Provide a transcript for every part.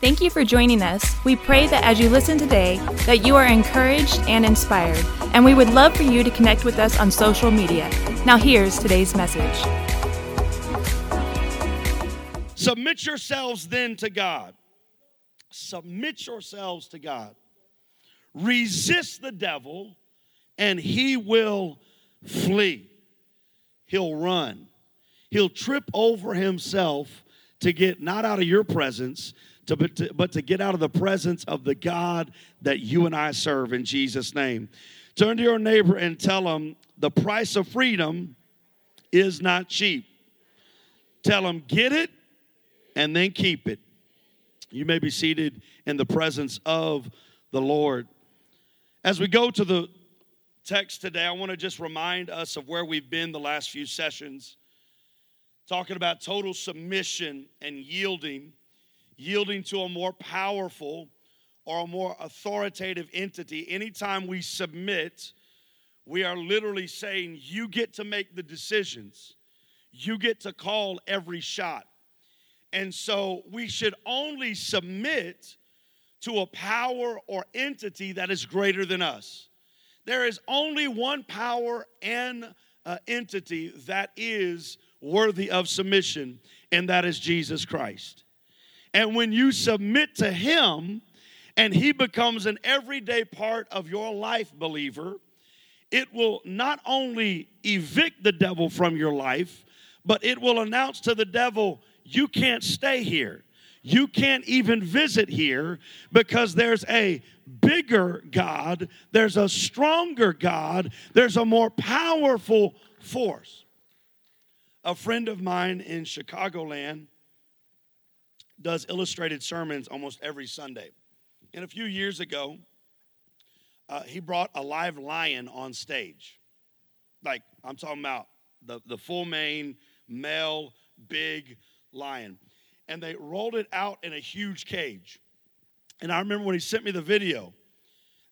Thank you for joining us. We pray that as you listen today, that you are encouraged and inspired, and we would love for you to connect with us on social media. Now here's today's message. Submit yourselves then to God. Submit yourselves to God. Resist the devil, and he will flee. He'll run. He'll trip over himself to get not out of your presence, to, but, to, but to get out of the presence of the God that you and I serve in Jesus' name. Turn to your neighbor and tell him the price of freedom is not cheap. Tell him, get it and then keep it. You may be seated in the presence of the Lord. As we go to the text today, I want to just remind us of where we've been the last few sessions, talking about total submission and yielding yielding to a more powerful or a more authoritative entity, anytime we submit, we are literally saying, You get to make the decisions, you get to call every shot. And so we should only submit to a power or entity that is greater than us. There is only one power and uh, entity that is worthy of submission, and that is Jesus Christ. And when you submit to Him and He becomes an everyday part of your life, believer, it will not only evict the devil from your life, but it will announce to the devil, You can't stay here. You can't even visit here because there's a bigger God, there's a stronger God, there's a more powerful force. A friend of mine in Chicagoland does illustrated sermons almost every Sunday. And a few years ago, uh, he brought a live lion on stage. Like, I'm talking about the, the full mane, male, big lion. And they rolled it out in a huge cage. And I remember when he sent me the video,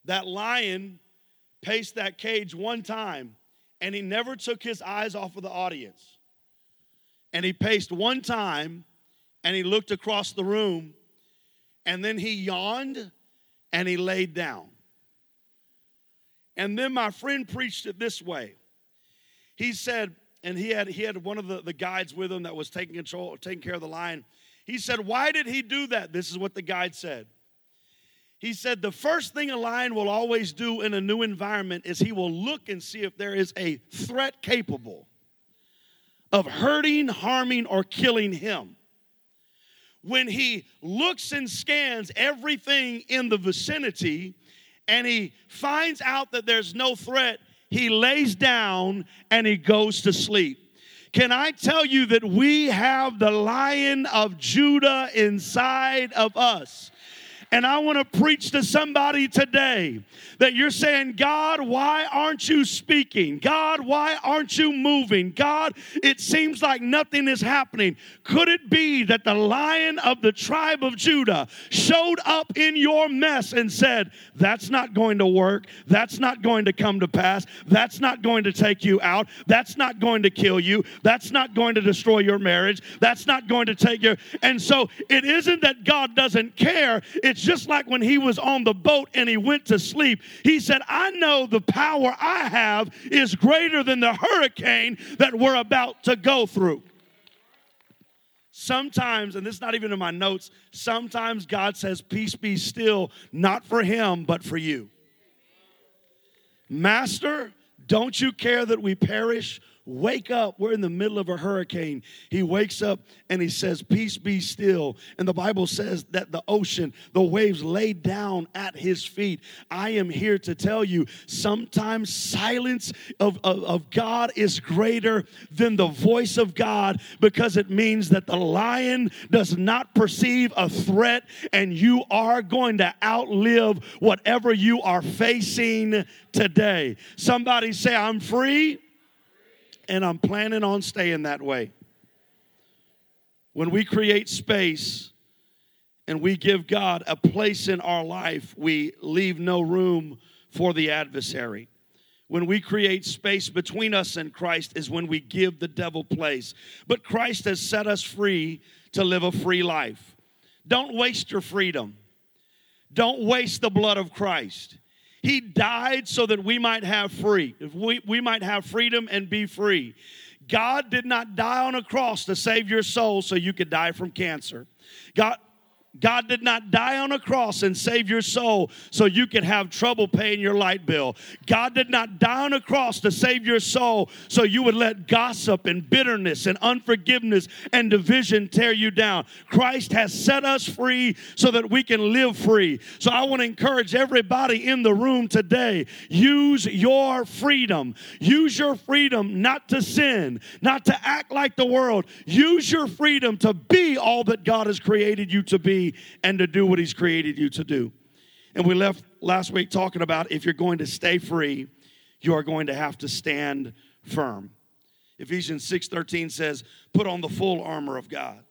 that lion paced that cage one time and he never took his eyes off of the audience. And he paced one time and he looked across the room and then he yawned and he laid down. And then my friend preached it this way. He said, and he had he had one of the, the guides with him that was taking control, taking care of the lion. He said, Why did he do that? This is what the guide said. He said, The first thing a lion will always do in a new environment is he will look and see if there is a threat capable of hurting, harming, or killing him when he looks and scans everything in the vicinity and he finds out that there's no threat, he lays down and he goes to sleep. Can I tell you that we have the lion of Judah inside of us? And I want to preach to somebody today that you're saying, God, why aren't you speaking? God, why aren't you moving? God, it seems like nothing is happening. Could it be that the lion of the tribe of Judah showed up in your mess and said, That's not going to work. That's not going to come to pass. That's not going to take you out. That's not going to kill you. That's not going to destroy your marriage. That's not going to take your. And so it isn't that God doesn't care. It's just like when he was on the boat and he went to sleep. He said, I know the power I have is greater than the hurricane that we're about to go through. Sometimes, and this is not even in my notes, sometimes God says, Peace be still, not for him, but for you. Master, don't you care that we perish? Wake up. We're in the middle of a hurricane. He wakes up and he says, Peace be still. And the Bible says that the ocean, the waves lay down at his feet. I am here to tell you sometimes silence of, of, of God is greater than the voice of God because it means that the lion does not perceive a threat and you are going to outlive whatever you are facing today. Somebody say, I'm free and I'm planning on staying that way. When we create space and we give God a place in our life, we leave no room for the adversary. When we create space between us and Christ is when we give the devil place. But Christ has set us free to live a free life. Don't waste your freedom. Don't waste the blood of Christ. He died so that we might have free. We, we might have freedom and be free. God did not die on a cross to save your soul so you could die from cancer. God, God did not die on a cross and save your soul so you could have trouble paying your light bill. God did not die on a cross to save your soul so you would let gossip and bitterness and unforgiveness and division tear you down. Christ has set us free so that we can live free. So I want to encourage everybody in the room today use your freedom. Use your freedom not to sin, not to act like the world. Use your freedom to be all that God has created you to be and to do what He's created you to do. And we left last week talking about if you're going to stay free, you are going to have to stand firm. Ephesians 6:13 says, "Put on the full armor of God."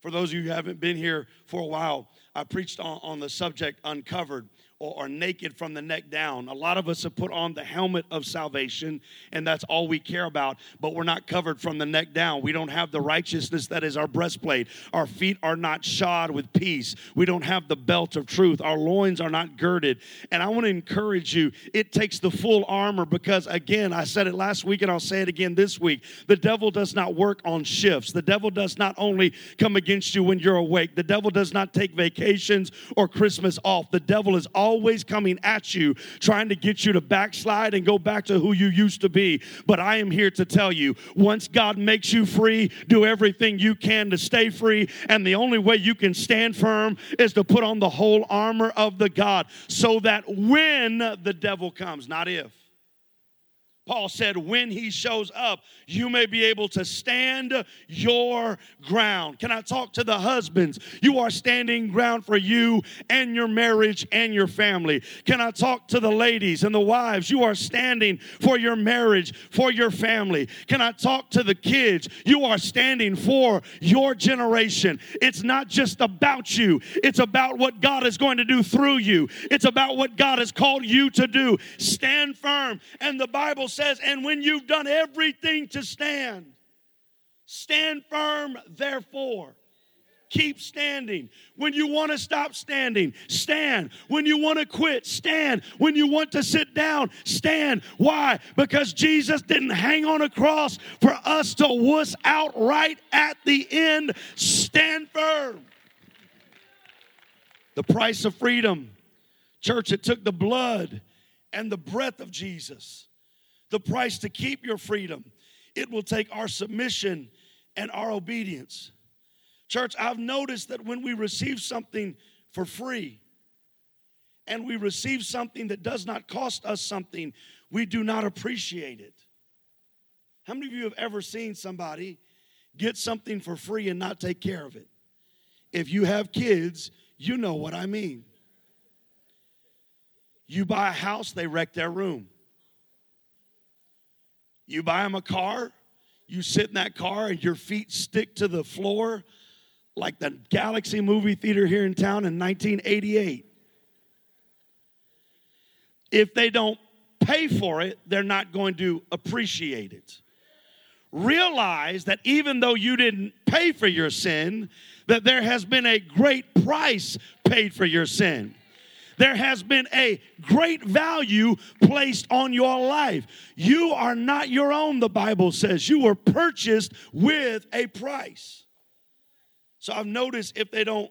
For those of you who haven't been here for a while, I preached on, on the subject uncovered or, or naked from the neck down. A lot of us have put on the helmet of salvation, and that's all we care about, but we're not covered from the neck down. We don't have the righteousness that is our breastplate. Our feet are not shod with peace. We don't have the belt of truth. Our loins are not girded. And I want to encourage you, it takes the full armor because, again, I said it last week and I'll say it again this week. The devil does not work on shifts. The devil does not only come against you when you're awake, the devil does not take vacations or Christmas off. The devil is always always coming at you, trying to get you to backslide and go back to who you used to be. But I am here to tell you once God makes you free, do everything you can to stay free. And the only way you can stand firm is to put on the whole armor of the God so that when the devil comes, not if, Paul said, when he shows up, you may be able to stand your ground. Can I talk to the husbands? You are standing ground for you and your marriage and your family. Can I talk to the ladies and the wives? You are standing for your marriage, for your family. Can I talk to the kids? You are standing for your generation. It's not just about you, it's about what God is going to do through you, it's about what God has called you to do. Stand firm. And the Bible says, and when you've done everything to stand, stand firm, therefore. Keep standing. When you want to stop standing, stand. When you want to quit, stand. When you want to sit down, stand. Why? Because Jesus didn't hang on a cross for us to wuss out right at the end. Stand firm. The price of freedom. Church, it took the blood and the breath of Jesus the price to keep your freedom. It will take our submission and our obedience. Church, I've noticed that when we receive something for free and we receive something that does not cost us something, we do not appreciate it. How many of you have ever seen somebody get something for free and not take care of it? If you have kids, you know what I mean. You buy a house, they wreck their room. You buy them a car, you sit in that car, and your feet stick to the floor like the Galaxy movie theater here in town in 1988. If they don't pay for it, they're not going to appreciate it. Realize that even though you didn't pay for your sin, that there has been a great price paid for your sin there has been a great value placed on your life. You are not your own, the Bible says. You were purchased with a price. So I've noticed if they don't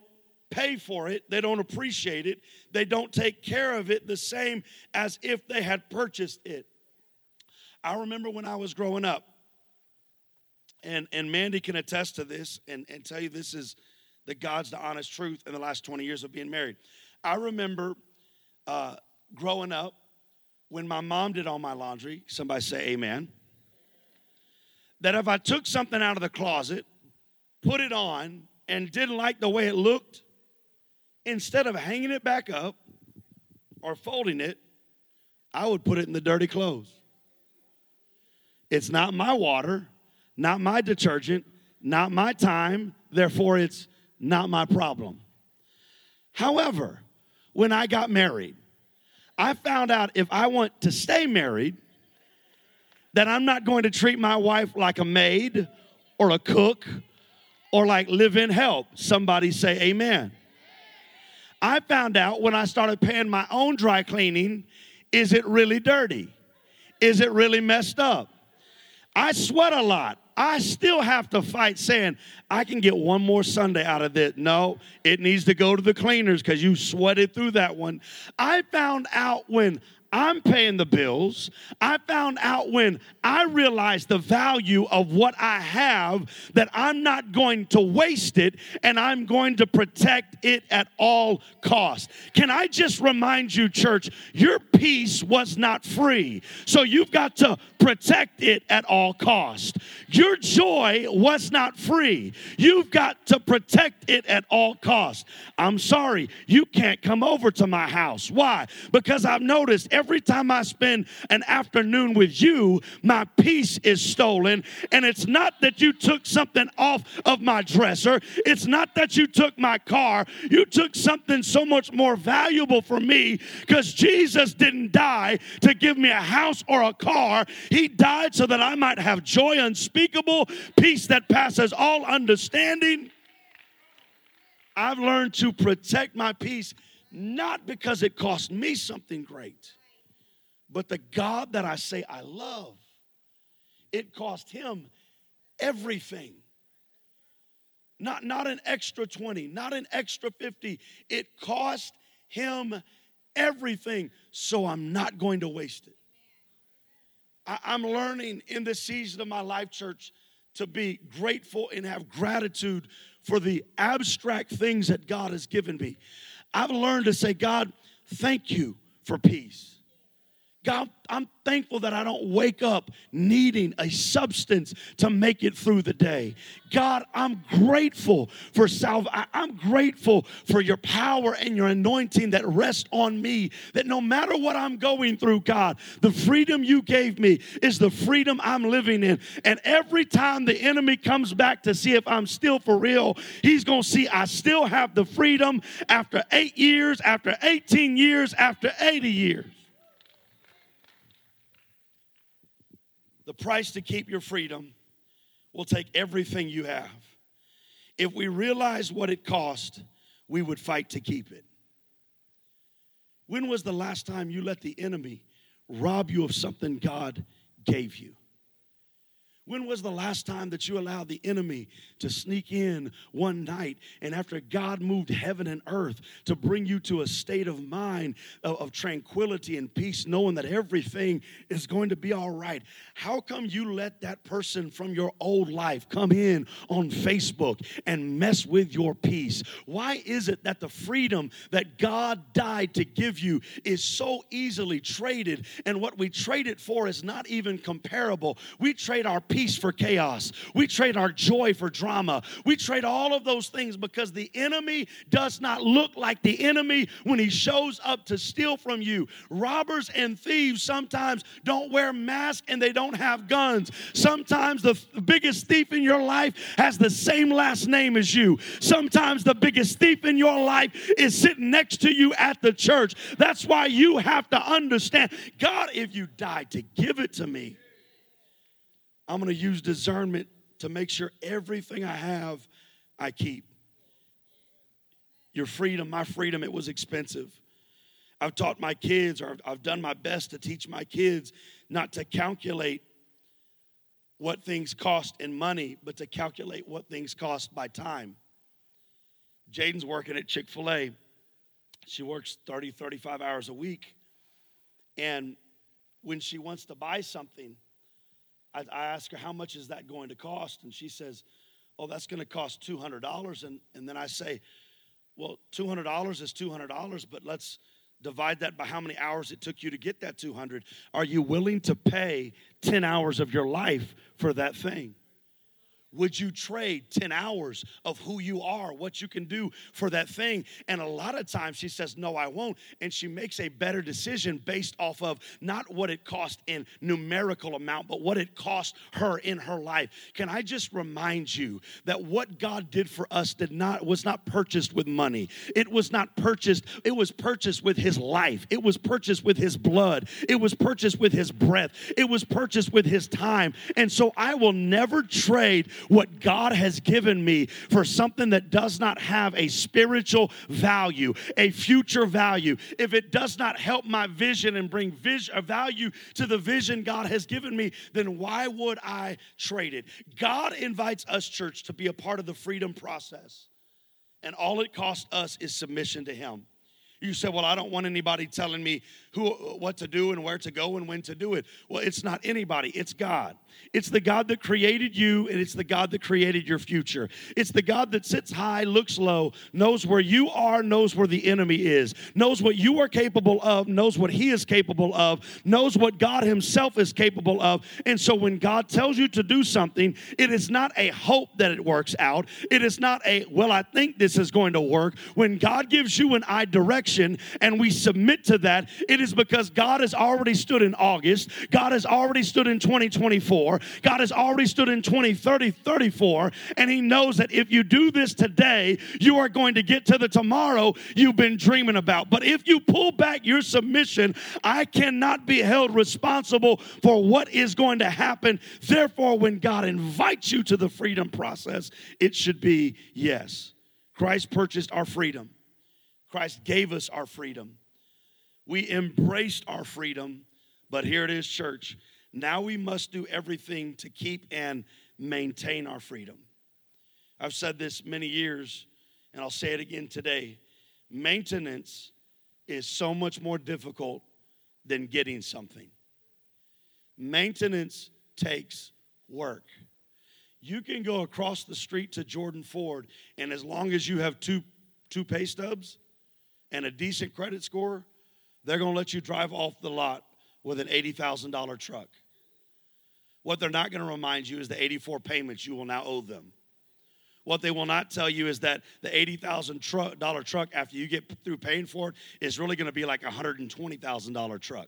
pay for it, they don't appreciate it, they don't take care of it the same as if they had purchased it. I remember when I was growing up, and, and Mandy can attest to this and, and tell you this is the God's the honest truth in the last 20 years of being married. I remember uh, growing up when my mom did all my laundry. Somebody say amen. That if I took something out of the closet, put it on, and didn't like the way it looked, instead of hanging it back up or folding it, I would put it in the dirty clothes. It's not my water, not my detergent, not my time, therefore, it's not my problem. However, when I got married. I found out if I want to stay married, that I'm not going to treat my wife like a maid or a cook or like live in help? Somebody say amen. I found out when I started paying my own dry cleaning is it really dirty? Is it really messed up? I sweat a lot. I still have to fight saying, I can get one more Sunday out of this. No, it needs to go to the cleaners because you sweated through that one. I found out when I'm paying the bills. I found out when I realized the value of what I have that I'm not going to waste it and I'm going to protect it at all costs. Can I just remind you, church, your peace was not free. So you've got to protect it at all costs. Your joy was not free. You've got to protect it at all costs. I'm sorry, you can't come over to my house. Why? Because I've noticed every time I spend an afternoon with you, my peace is stolen. And it's not that you took something off of my dresser, it's not that you took my car. You took something so much more valuable for me because Jesus didn't die to give me a house or a car. He died so that I might have joy unspeakable, peace that passes all understanding. I've learned to protect my peace not because it cost me something great, but the God that I say I love. It cost him everything. Not, not an extra 20, not an extra 50. It cost him everything. So I'm not going to waste it. I, I'm learning in this season of my life, church, to be grateful and have gratitude for the abstract things that God has given me. I've learned to say, God, thank you for peace. God, I'm thankful that I don't wake up needing a substance to make it through the day. God, I'm grateful for salvation. I'm grateful for your power and your anointing that rest on me. That no matter what I'm going through, God, the freedom you gave me is the freedom I'm living in. And every time the enemy comes back to see if I'm still for real, he's going to see I still have the freedom after eight years, after 18 years, after 80 years. The price to keep your freedom will take everything you have. If we realize what it cost, we would fight to keep it. When was the last time you let the enemy rob you of something God gave you? When was the last time that you allowed the enemy to sneak in one night and after God moved heaven and earth to bring you to a state of mind of, of, tranquility and peace, knowing that everything is going to be all right? How come you let that person from your old life come in on Facebook and mess with your peace? Why is it that the freedom that God died to give you is so easily traded and what we trade it for is not even comparable? We trade our peace for chaos. We trade our joy for drama. We trade all of those things because the enemy does not look like the enemy when he shows up to steal from you. Robbers and thieves sometimes don't wear masks and they don't have guns. Sometimes the biggest thief in your life has the same last name as you. Sometimes the biggest thief in your life is sitting next to you at the church. That's why you have to understand God, if you die to give it to me, I'm going to use discernment to make sure everything I have, I keep. Your freedom, my freedom, it was expensive. I've taught my kids, or I've done my best to teach my kids not to calculate what things cost in money, but to calculate what things cost by time. Jaden's working at Chick fil A. She works 30, 35 hours a week. And when she wants to buy something, I, I ask her, How much is that going to cost? And she says, Oh, that's going to cost $200. And, and then I say, Well, $200 is $200, but let's divide that by how many hours it took you to get that 200 are you willing to pay 10 hours of your life for that thing would you trade 10 hours of who you are, what you can do for that thing? And a lot of times she says, No, I won't. And she makes a better decision based off of not what it cost in numerical amount, but what it cost her in her life. Can I just remind you that what God did for us did not was not purchased with money. It was not purchased, it was purchased with his life. It was purchased with his blood. It was purchased with his breath. It was purchased with his time. And so I will never trade what God has given me for something that does not have a spiritual value, a future value, if it does not help my vision and bring vision, a value to the vision God has given me, then why would I trade it? God invites us, church, to be a part of the freedom process. And all it costs us is submission to Him. You say, Well, I don't want anybody telling me who, what to do and where to go and when to do it. Well, it's not anybody, it's God. It's the God that created you, and it's the God that created your future. It's the God that sits high, looks low, knows where you are, knows where the enemy is, knows what you are capable of, knows what He is capable of, knows what God Himself is capable of. And so when God tells you to do something, it is not a hope that it works out. It is not a, well, I think this is going to work. When God gives you an I direction and we submit to that, it is because God has already stood in August, God has already stood in 2024, God has already stood in 2030, 34, and He knows that if you do this today, you are going to get to the tomorrow you've been dreaming about. But if you pull back your submission, I cannot be held responsible for what is going to happen. Therefore, when God invites you to the freedom process, it should be yes. Christ purchased our freedom. Christ gave us our freedom. We embraced our freedom, but here it is, church. Now we must do everything to keep and maintain our freedom. I've said this many years, and I'll say it again today. Maintenance is so much more difficult than getting something. Maintenance takes work. You can go across the street to Jordan Ford, and as long as you have two, two pay stubs and a decent credit score, they're going to let you drive off the lot with an $80,000 truck. What they're not going to remind you is the 84 payments you will now owe them. What they will not tell you is that the $80,000 truck after you get through paying for it is really going to be like a $120,000 truck.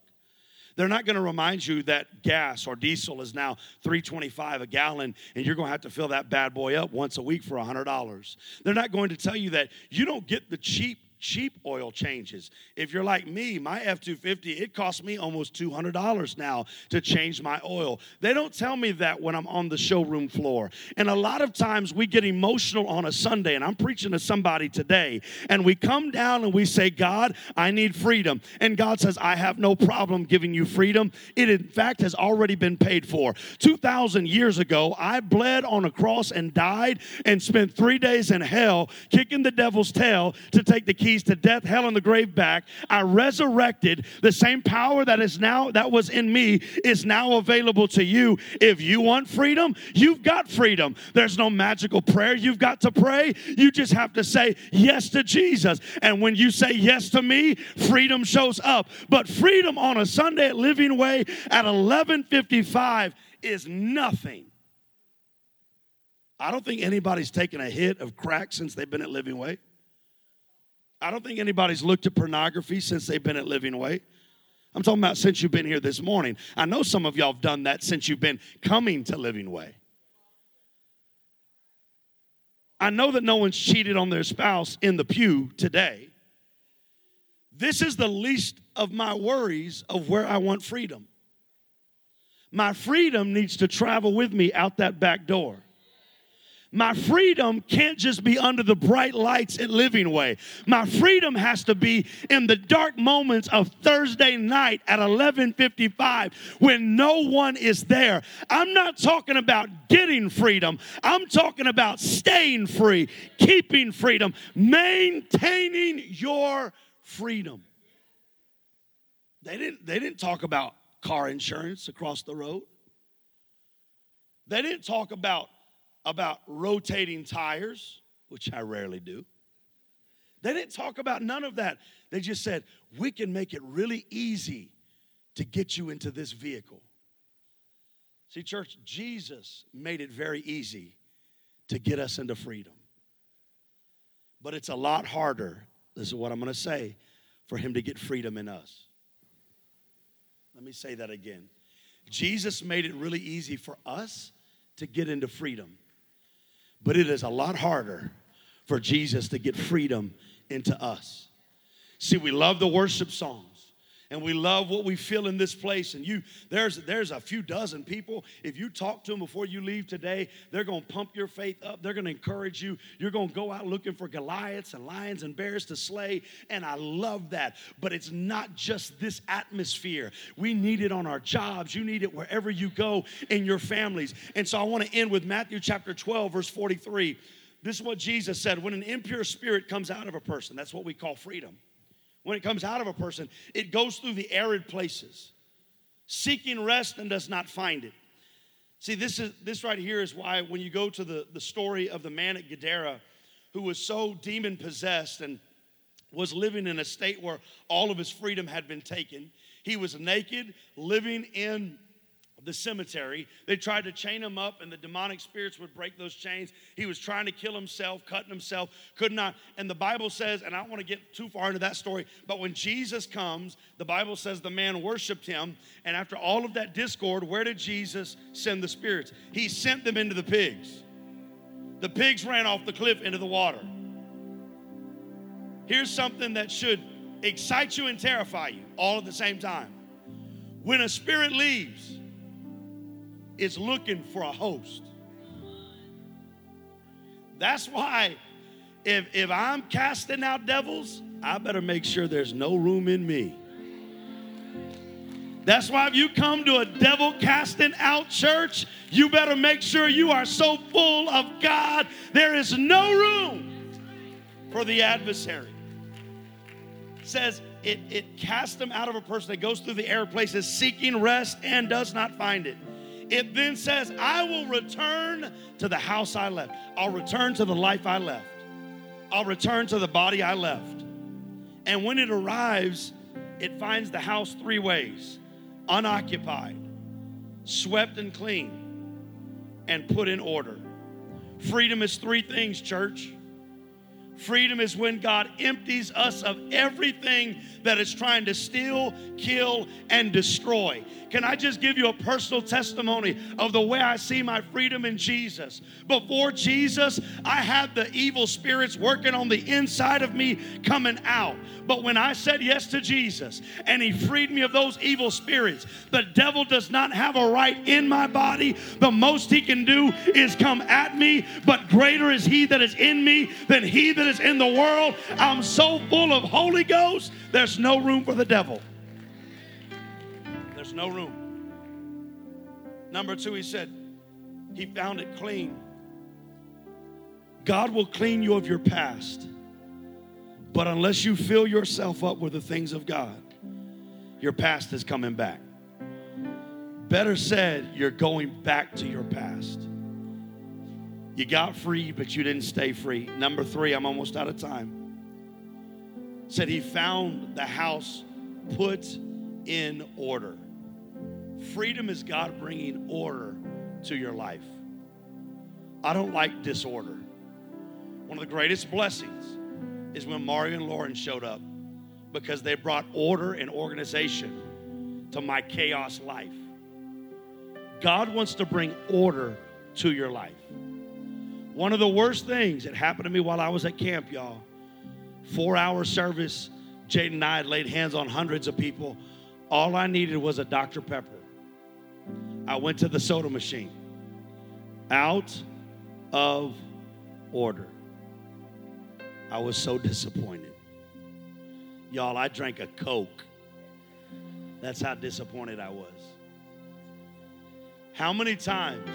They're not going to remind you that gas or diesel is now 325 a gallon and you're going to have to fill that bad boy up once a week for $100. They're not going to tell you that you don't get the cheap cheap oil changes. If you're like me, my F 250, it costs me almost $200 now to change my oil. They don't tell me that when I'm on the showroom floor. And a lot of times we get emotional on a Sunday, and I'm preaching to somebody today, and we come down and we say, God, I need freedom. And God says, I have no problem giving you freedom. It, in fact, has already been paid for. 2,000 years ago, I bled on a cross and died and spent three days in hell kicking the devil's tail to take the keys to death, hell, and the grave back. I resurrected. The same power that is now that was in me is now available to you. If you want freedom, you've got freedom. There's no magical prayer you've got to pray. You just have to say yes to Jesus. And when you say yes to me, freedom shows up. But freedom on a Sunday at Living Way at 11:55 is nothing. I don't think anybody's taken a hit of crack since they've been at Living Way. I don't think anybody's looked at pornography since they've been at Living Way. I'm talking about since you've been here this morning. I know some of y'all have done that since you've been coming to Living Way. I know that no one's cheated on their spouse in the pew today. This is the least of my worries of where I want freedom. My freedom needs to travel with me out that back door. My freedom can't just be under the bright lights at Living Way. My freedom has to be in the dark moments of Thursday night at 11:55 when no one is there. I'm not talking about getting freedom. I'm talking about staying free, keeping freedom, maintaining your freedom. They didn't they didn't talk about car insurance across the road. They didn't talk about about rotating tires, which I rarely do. They didn't talk about none of that. They just said, we can make it really easy to get you into this vehicle. See, church, Jesus made it very easy to get us into freedom. But it's a lot harder, this is what I'm going to say, for him to get freedom in us. Let me say that again. Jesus made it really easy for us to get into freedom. But it is a lot harder for Jesus to get freedom into us. See, we love the worship songs and we love what we feel in this place. And you there's there's a few dozen people. If you talk to them before you leave today they're going to pump your faith up. They're going to encourage you. You're going to go out looking for goliaths and lions and bears to slay. And i love that. But it's not just this atmosphere. We need it on our jobs. You need it wherever you go in your families. And so i want to end with matthew chapter 12 verse 43 this is what jesus said when an impure spirit comes out of a person that's what we call freedom when it comes out of a person, it goes through the arid places, seeking rest and does not find it. See, this is this right here is why when you go to the, the story of the man at Gadara who was so demon possessed and was living in a state where all of his freedom had been taken. He was naked, living in the cemetery. They tried to chain him up, and the demonic spirits would break those chains. He was trying to kill himself, cutting himself, could not. And the Bible says, and I don't want to get too far into that story, but when Jesus comes, the Bible says the man worshiped him. And after all of that discord, where did Jesus send the spirits? He sent them into the pigs. The pigs ran off the cliff into the water. Here's something that should excite you and terrify you all at the same time. When a spirit leaves, is looking for a host. That's why if, if I'm casting out devils, I better make sure there's no room in me. That's why if you come to a devil casting out church, you better make sure you are so full of God, there is no room for the adversary. It says it, it casts them out of a person that goes through the air places seeking rest and does not find it. It then says, I will return to the house I left. I'll return to the life I left. I'll return to the body I left. And when it arrives, it finds the house three ways unoccupied, swept and clean, and put in order. Freedom is three things, church. Freedom is when God empties us of everything that is trying to steal, kill, and destroy. Can I just give you a personal testimony of the way I see my freedom in Jesus? Before Jesus, I had the evil spirits working on the inside of me coming out. But when I said yes to Jesus and He freed me of those evil spirits, the devil does not have a right in my body. The most he can do is come at me, but greater is He that is in me than He that is in the world. I'm so full of Holy Ghost, there's no room for the devil. There's no room. Number two, he said, he found it clean. God will clean you of your past. But unless you fill yourself up with the things of God, your past is coming back. Better said, you're going back to your past. You got free, but you didn't stay free. Number three, I'm almost out of time. Said he found the house put in order. Freedom is God bringing order to your life. I don't like disorder. One of the greatest blessings is when Mario and Lauren showed up because they brought order and organization to my chaos life. God wants to bring order to your life. One of the worst things that happened to me while I was at camp, y'all, four hour service, Jaden and I had laid hands on hundreds of people. All I needed was a Dr. Pepper. I went to the soda machine. Out of order. I was so disappointed. Y'all, I drank a Coke. That's how disappointed I was. How many times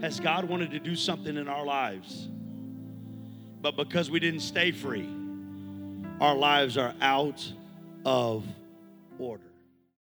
has God wanted to do something in our lives, but because we didn't stay free, our lives are out of order?